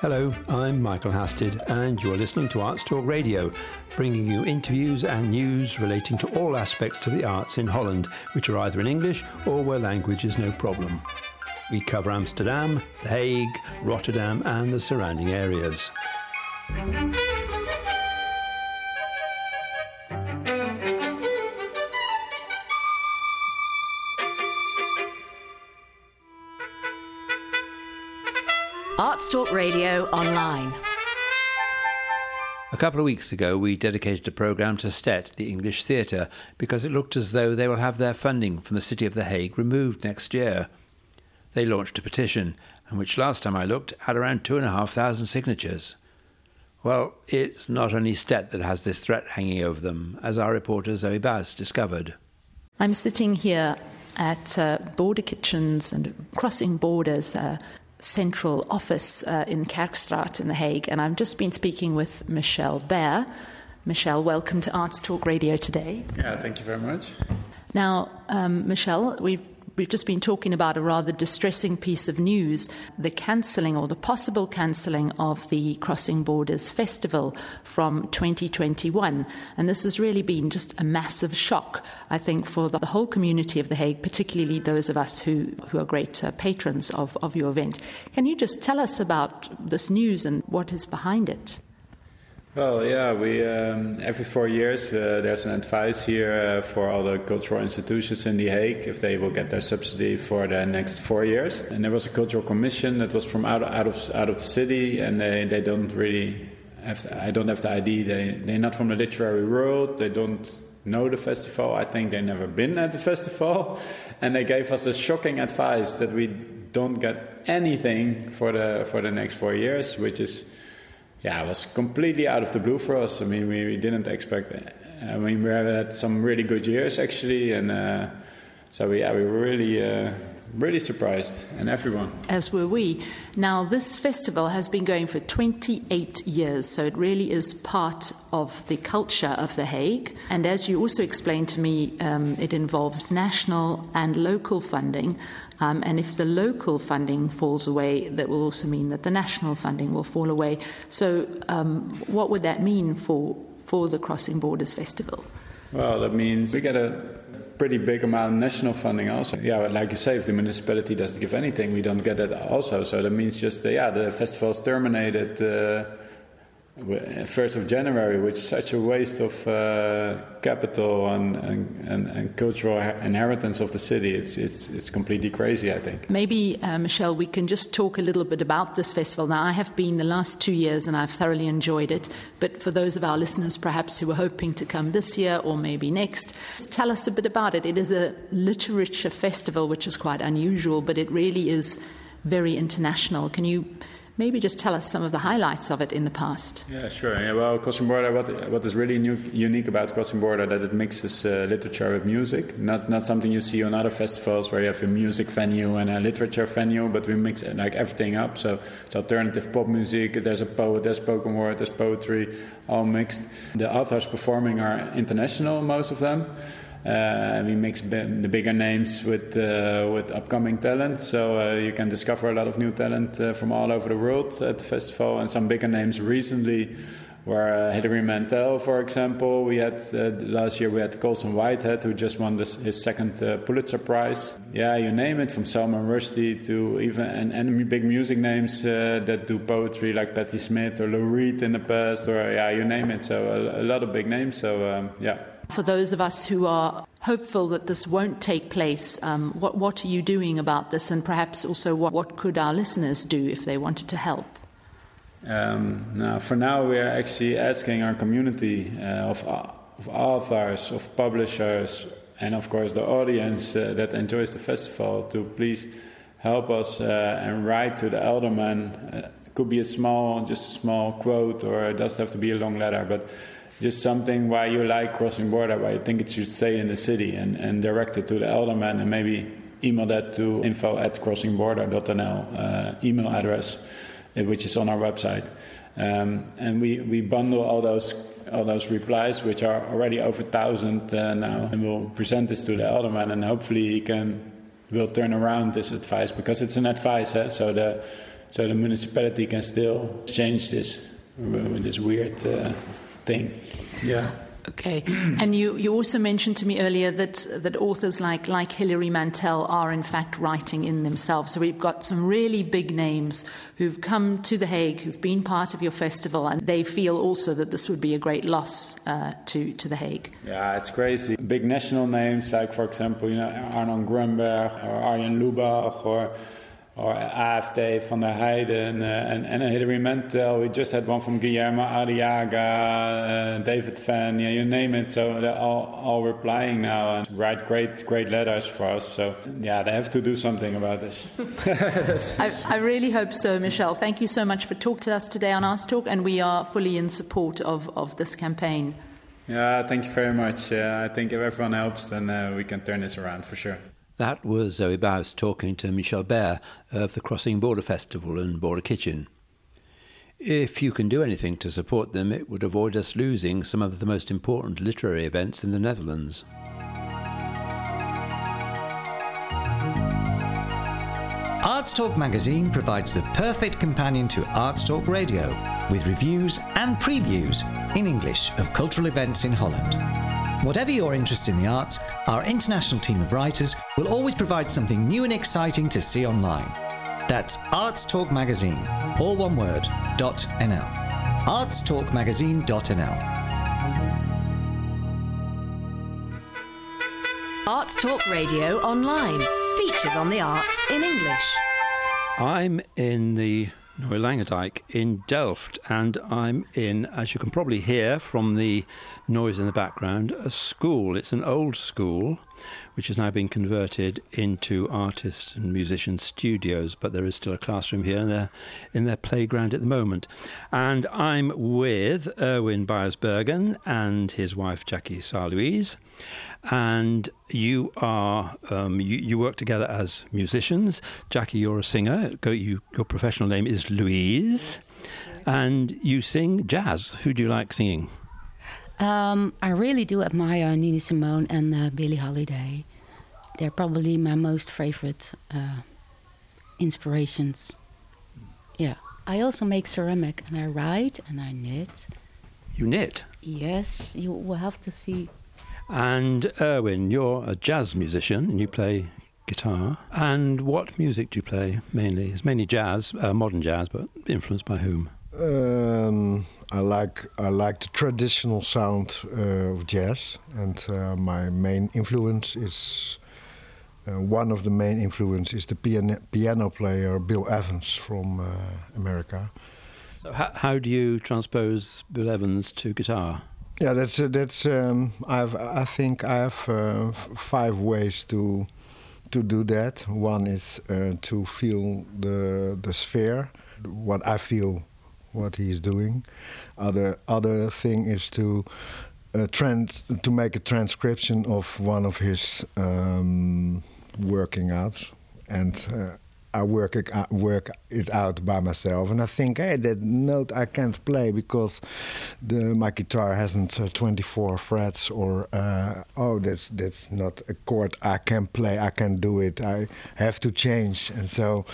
Hello, I'm Michael Hasted, and you're listening to Arts Talk Radio, bringing you interviews and news relating to all aspects of the arts in Holland, which are either in English or where language is no problem. We cover Amsterdam, The Hague, Rotterdam, and the surrounding areas. Talk Radio Online. A couple of weeks ago, we dedicated a programme to STET, the English Theatre, because it looked as though they will have their funding from the City of The Hague removed next year. They launched a petition, and which last time I looked had around 2,500 signatures. Well, it's not only STET that has this threat hanging over them, as our reporter Zoe Bass discovered. I'm sitting here at uh, Border Kitchens and Crossing Borders, uh, central office uh, in Kerkstraat in The Hague, and I've just been speaking with Michelle Bear. Michelle, welcome to Arts Talk Radio today. Yeah, thank you very much. Now, um, Michelle, we've We've just been talking about a rather distressing piece of news the cancelling or the possible cancelling of the Crossing Borders Festival from 2021. And this has really been just a massive shock, I think, for the whole community of The Hague, particularly those of us who, who are great uh, patrons of, of your event. Can you just tell us about this news and what is behind it? Well, yeah, we um, every four years uh, there's an advice here uh, for all the cultural institutions in The Hague if they will get their subsidy for the next four years. And there was a cultural commission that was from out, out of out of the city, and they, they don't really have. The, I don't have the ID. They they're not from the literary world. They don't know the festival. I think they've never been at the festival, and they gave us a shocking advice that we don't get anything for the for the next four years, which is yeah, it was completely out of the blue for us. I mean, we, we didn't expect. I mean, we had some really good years actually, and uh, so we, yeah, we were really, uh, really surprised, and everyone. As were we. Now, this festival has been going for 28 years, so it really is part of the culture of The Hague. And as you also explained to me, um, it involves national and local funding. Um, and if the local funding falls away, that will also mean that the national funding will fall away. So, um, what would that mean for, for the Crossing Borders Festival? Well, that means we get a pretty big amount of national funding also. Yeah, like you say, if the municipality doesn't give anything, we don't get it also. So that means just, uh, yeah, the festival is terminated. Uh, first of January, which is such a waste of uh, capital and, and, and, and, cultural inheritance of the city. It's, it's, it's completely crazy, I think. Maybe, uh, Michelle, we can just talk a little bit about this festival. Now, I have been the last two years and I've thoroughly enjoyed it. But for those of our listeners, perhaps who are hoping to come this year or maybe next, tell us a bit about it. It is a literature festival, which is quite unusual, but it really is very international. Can you maybe just tell us some of the highlights of it in the past. Yeah, sure. Yeah, well, Crossing Border, what, what is really new, unique about Crossing Border that it mixes uh, literature with music. Not not something you see on other festivals where you have a music venue and a literature venue, but we mix like everything up. So it's alternative pop music. There's a poet, there's spoken word, there's poetry, all mixed. The authors performing are international, most of them. Uh, we mix the bigger names with uh, with upcoming talent, so uh, you can discover a lot of new talent uh, from all over the world at the festival. And some bigger names recently were uh, Hilary Mantel, for example. We had uh, last year we had Colson Whitehead, who just won this, his second Pulitzer Prize. Yeah, you name it, from Salman Rushdie to even and, and big music names that do poetry like Patti Smith or Lou Reed in the past, or yeah, you name it. So a, a lot of big names. So um, yeah. For those of us who are hopeful that this won't take place, um, what, what are you doing about this? And perhaps also, what, what could our listeners do if they wanted to help? Um, now, for now, we are actually asking our community uh, of, of, authors, of publishers, and of course the audience uh, that enjoys the festival to please help us uh, and write to the alderman. Uh, it could be a small, just a small quote, or it doesn't have to be a long letter, but just something why you like crossing border, why you think it should stay in the city, and, and direct it to the alderman, and maybe email that to info at crossingborder.nl uh, email address, uh, which is on our website. Um, and we, we bundle all those all those replies, which are already over thousand uh, now, and we'll present this to the alderman, and hopefully he can will turn around this advice because it's an advice. Eh? So the so the municipality can still change this with this weird uh, thing. Yeah. Okay, and you, you also mentioned to me earlier that that authors like like Hilary Mantel are in fact writing in themselves. So we've got some really big names who've come to The Hague, who've been part of your festival, and they feel also that this would be a great loss uh, to to The Hague. Yeah, it's crazy. Big national names like, for example, you know Arnon Grunberg or Arjen Lubach or or AFT van der Heijden uh, and, and Hilary Mantel. We just had one from Guillermo Arriaga, uh, David Fan, yeah, you name it. So they're all, all replying now and write great, great letters for us. So yeah, they have to do something about this. I, I, really hope so, Michelle. Thank you so much for talking to us today on Arts Talk, and we are fully in support of, of this campaign. Yeah, thank you very much. Uh, I think if everyone helps, then uh, we can turn this around for sure. That was Zoe Baus talking to Michel Baer of the Crossing Border Festival and Border Kitchen. If you can do anything to support them, it would avoid us losing some of the most important literary events in the Netherlands. Arts Talk magazine provides the perfect companion to Arts Talk radio, with reviews and previews in English of cultural events in Holland. Whatever your interest in the arts, our international team of writers will always provide something new and exciting to see online. That's Arts Talk Magazine, all one word, .nl. artstalkmagazine.nl. Arts Talk Radio online. Features on the arts in English. I'm in the Nieuwe in Delft, and I'm in, as you can probably hear from the noise in the background, a school. It's an old school which has now been converted into artists and musician studios, but there is still a classroom here and they're in their playground at the moment. And I'm with Erwin Byers-Bergen and his wife Jackie Sarlouise. And you are um, you, you, work together as musicians. Jackie, you're a singer. You, your professional name is Louise, and you sing jazz. Who do you like singing? Um, I really do admire Nina Simone and uh, Billie Holiday. They're probably my most favorite uh, inspirations. Yeah. I also make ceramic and I write and I knit. You knit? Yes, you will have to see. And Erwin, you're a jazz musician and you play guitar. And what music do you play mainly? It's mainly jazz, uh, modern jazz, but influenced by whom? Um, I like I like the traditional sound uh, of jazz, and uh, my main influence is uh, one of the main influence is the piano, piano player Bill Evans from uh, America. So how, how do you transpose Bill Evans to guitar? Yeah, that's uh, that's. Um, I've I think I have uh, five ways to to do that. One is to feel the the sphere, what I feel what he's doing. Other other thing is to uh, trans to make a transcription of one of his um, working out, and uh, I work it uh, work it out by myself. And I think, hey, that note I can't play because the my guitar hasn't uh, 24 frets, or uh, oh, that's that's not a chord I can play. I can do it. I have to change, and so.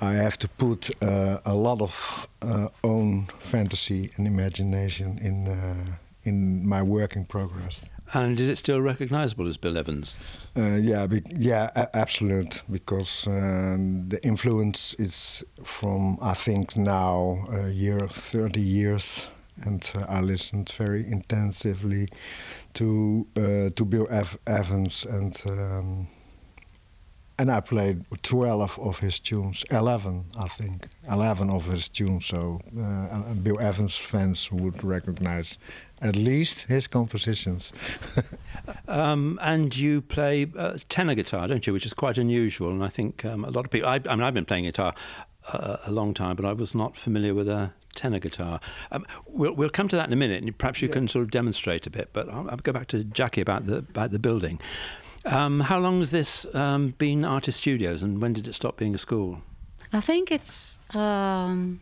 I have to put uh, a lot of uh, own fantasy and imagination in uh, in my working progress. And is it still recognizable as Bill Evans? Uh, yeah, be, yeah, absolute. Because um, the influence is from I think now a year, thirty years, and uh, I listened very intensively to uh, to Bill Ev Evans and. Um, and I played 12 of his tunes, 11, I think, 11 of his tunes. So uh, Bill Evans fans would recognize at least his compositions. um, and you play uh, tenor guitar, don't you? Which is quite unusual. And I think um, a lot of people, I, I, mean, I've been playing guitar uh, a long time, but I was not familiar with a tenor guitar. Um, we'll, we'll come to that in a minute, and perhaps you yeah. can sort of demonstrate a bit. But I'll, I'll, go back to Jackie about the about the building. Um, how long has this um, been Artist Studios, and when did it stop being a school? I think it's um,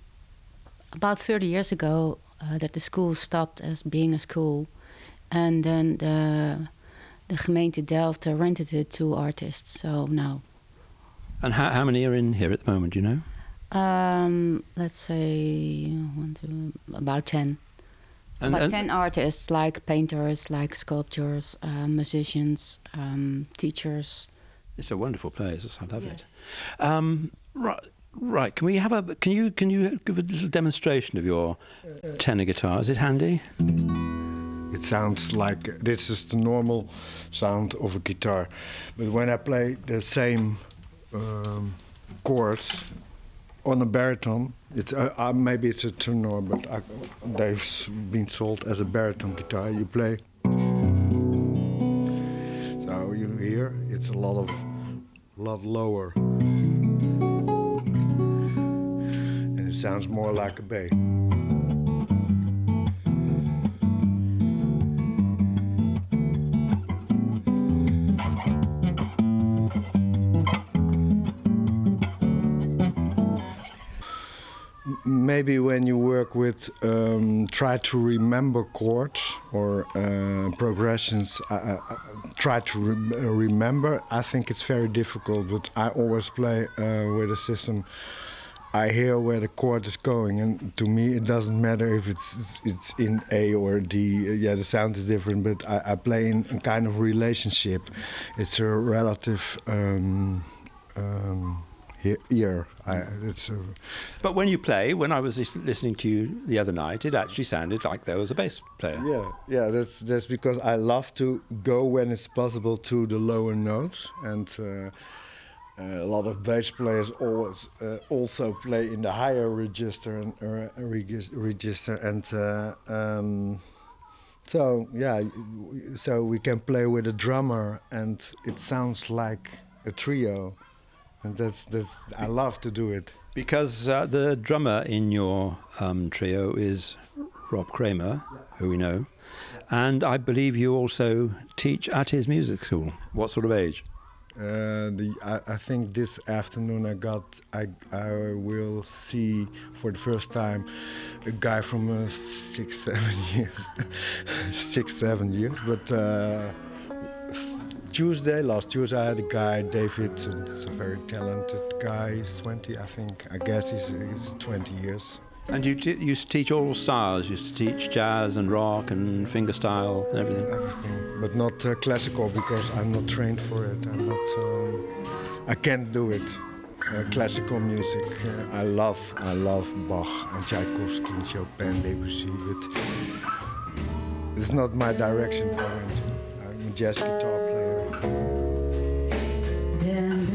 about 30 years ago uh, that the school stopped as being a school, and then the the gemeente Delft rented it to artists. So now. And how, how many are in here at the moment? Do you know? Um, let's say one, two, about ten. And, about and- ten artists, like painters, like sculptors, uh, musicians, um, teachers. It's a wonderful place. I love it. Um, right, right. Can we have a? Can you can you give a little demonstration of your tenor guitar? Is it handy? It sounds like this is the normal sound of a guitar, but when I play the same um, chords on a baritone, it's uh, uh, maybe it's a tenor, but I, they've been sold as a baritone guitar. You play, so you hear it's a lot of lot lower, and it sounds more like a bass. Maybe when you work with um, try to remember chords or uh, progressions uh, uh, uh, try to uh, remember i think it's very difficult but i always play uh, with a system. I hear where the chord is going and to me it doesn't matter if it's it's in a or d. Yeah the sound is different but i, I play in a kind of relationship. It's a relative um, um, ear I, it's a, But when you play, when I was listening to you the other night, it actually sounded like there was a bass player. Yeah, yeah, that's that's because I love to go when it's possible to the lower notes, and uh, uh, a lot of bass players always uh, also play in the higher register and uh, register, and uh, um, so yeah, so we can play with a drummer, and it sounds like a trio, and that's that's I love to do it. Because uh, the drummer in your um, trio is Rob Kramer, who we know, and I believe you also teach at his music school. What sort of age? Uh, the I, I think this afternoon I got I I will see for the first time a guy from uh, six seven years six seven years but uh, Tuesday last Tuesday I had a guy David it's a very talented guy. He's 20 I think. I guess he's, he's 20 years. And you t- used to teach all styles. You used to teach jazz and rock and fingerstyle and everything. everything but not uh, classical because I'm not trained for it. I'm not um, I can't do it. Uh, classical music uh, I love I love Bach and Tchaikovsky and Chopin Debussy but it's not my direction. I went to I'm a jazz guitar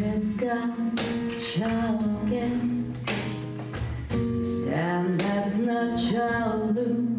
vänska kärleken Den that's not childless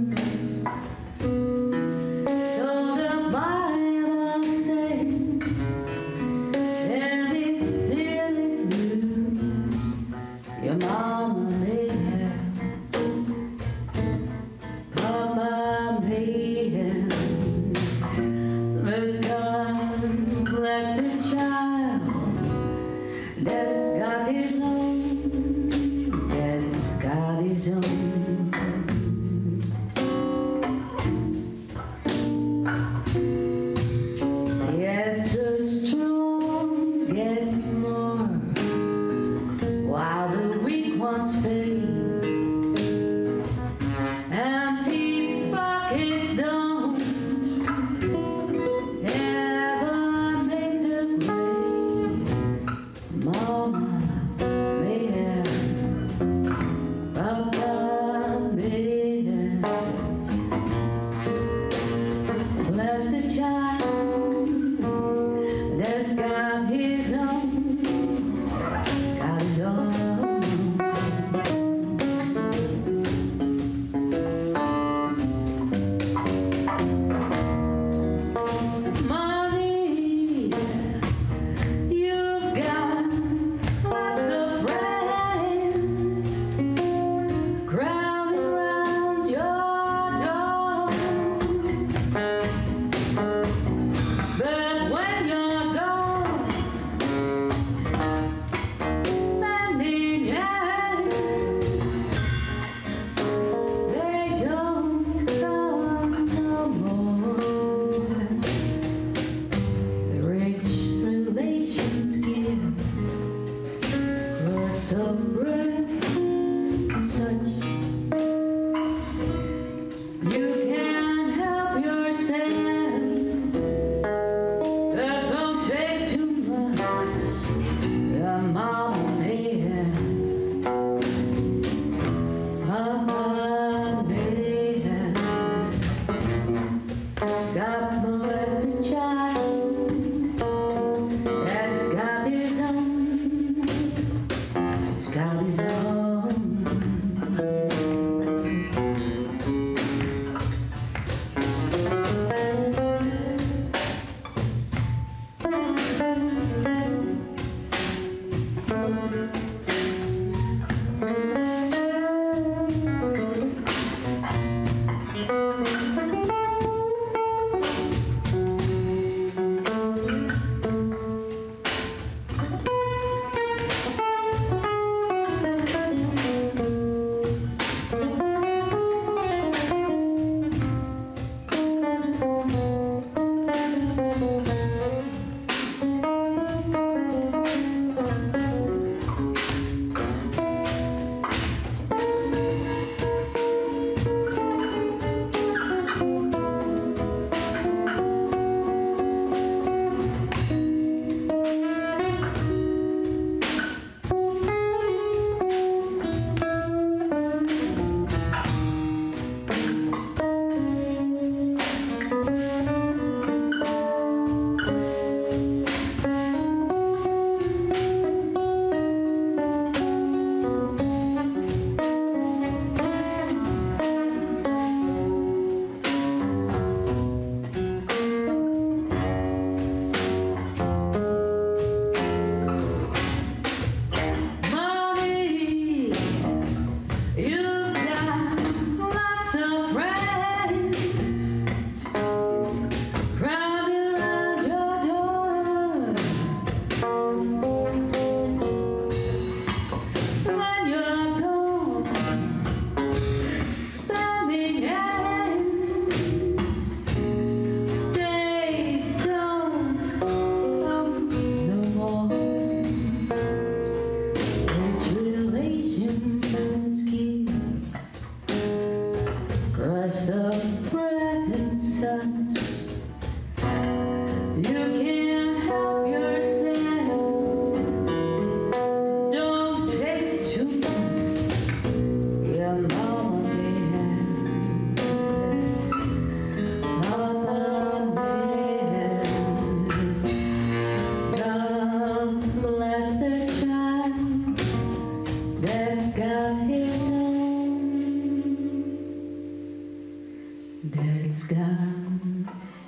That's got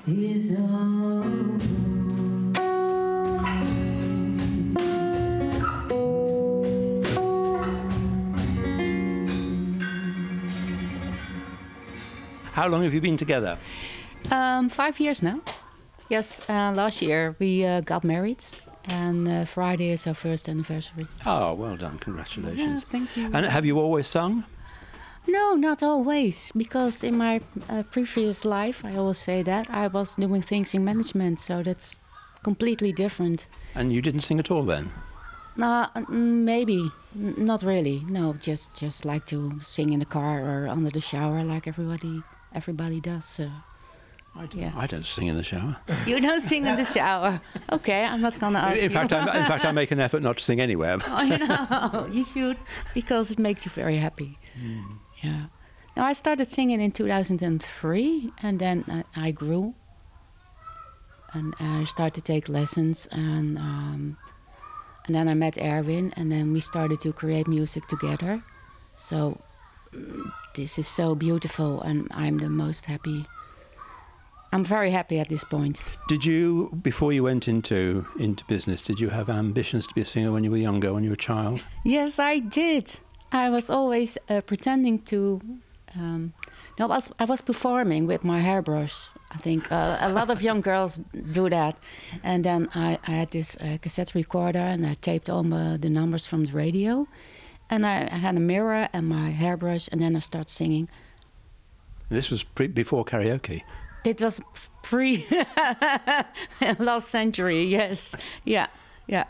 his own. How long have you been together? Um, five years now. Yes, uh, last year we uh, got married, and uh, Friday is our first anniversary. Oh, well done. Congratulations. Yeah, thank you. And have you always sung? No, not always, because in my uh, previous life, I always say that I was doing things in management, so that's completely different. And you didn't sing at all then? Uh, mm, maybe, N- not really. No, just just like to sing in the car or under the shower, like everybody everybody does. So. I don't, Yeah. I don't sing in the shower. You don't sing in the shower. Okay, I'm not gonna ask In you. fact, I, in fact, I make an effort not to sing anywhere. I know you should because it makes you very happy. Yeah. Now I started singing in 2003, and then uh, I grew, and I started to take lessons, and um, and then I met Erwin, and then we started to create music together. So this is so beautiful, and I'm the most happy. I'm very happy at this point. Did you, before you went into into business, did you have ambitions to be a singer when you were younger, when you were a child? Yes, I did. I was always uh, pretending to. Um, no, I was, I was performing with my hairbrush. I think uh, a lot of young girls do that. And then I, I had this uh, cassette recorder and I taped all my, the numbers from the radio. And I, I had a mirror and my hairbrush, and then I started singing. This was pre- before karaoke. It was pre last century, yes. Yeah, yeah.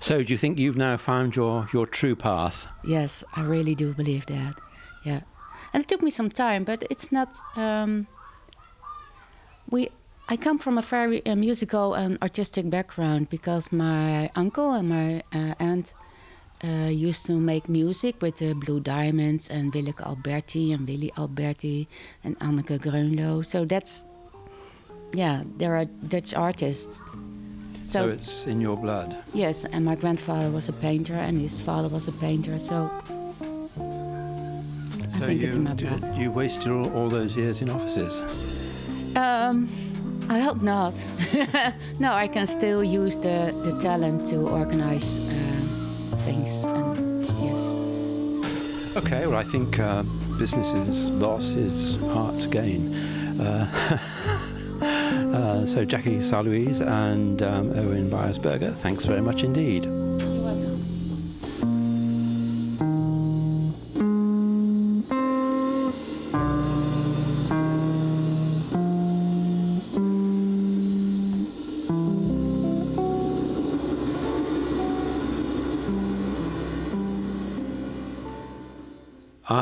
So, do you think you've now found your, your true path? Yes, I really do believe that. Yeah, and it took me some time, but it's not. Um, we, I come from a very uh, musical and artistic background because my uncle and my uh, aunt uh, used to make music with the Blue Diamonds and Willeke Alberti and Willy Alberti and Anneke Grönloh. So that's yeah, there are Dutch artists. So, So, it's in your blood. yes, and my grandfather was a painter, and his father was a painter. So So think you, it's in my did- blood. you wasted all, all those years in offices. um, I hope not. no, I can still use the, the talent to organize uh, things. And yes, Okay, well, I think uh, business's loss is art's gain. Uh, uh, so, Jackie Salouise and um, Owen Byersberger, thanks very much indeed.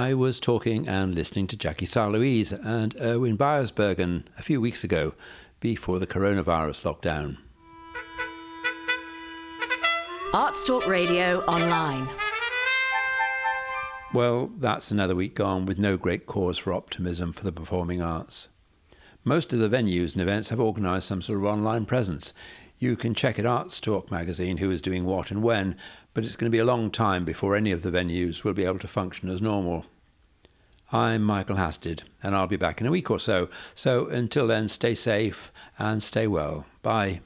I was talking and listening to Jackie Salouise and Erwin Byersbergen a few weeks ago before the coronavirus lockdown. Arts Talk Radio Online. Well, that's another week gone with no great cause for optimism for the performing arts. Most of the venues and events have organised some sort of online presence. You can check at Arts Talk magazine who is doing what and when, but it's going to be a long time before any of the venues will be able to function as normal. I'm Michael Hasted, and I'll be back in a week or so. So until then, stay safe and stay well. Bye.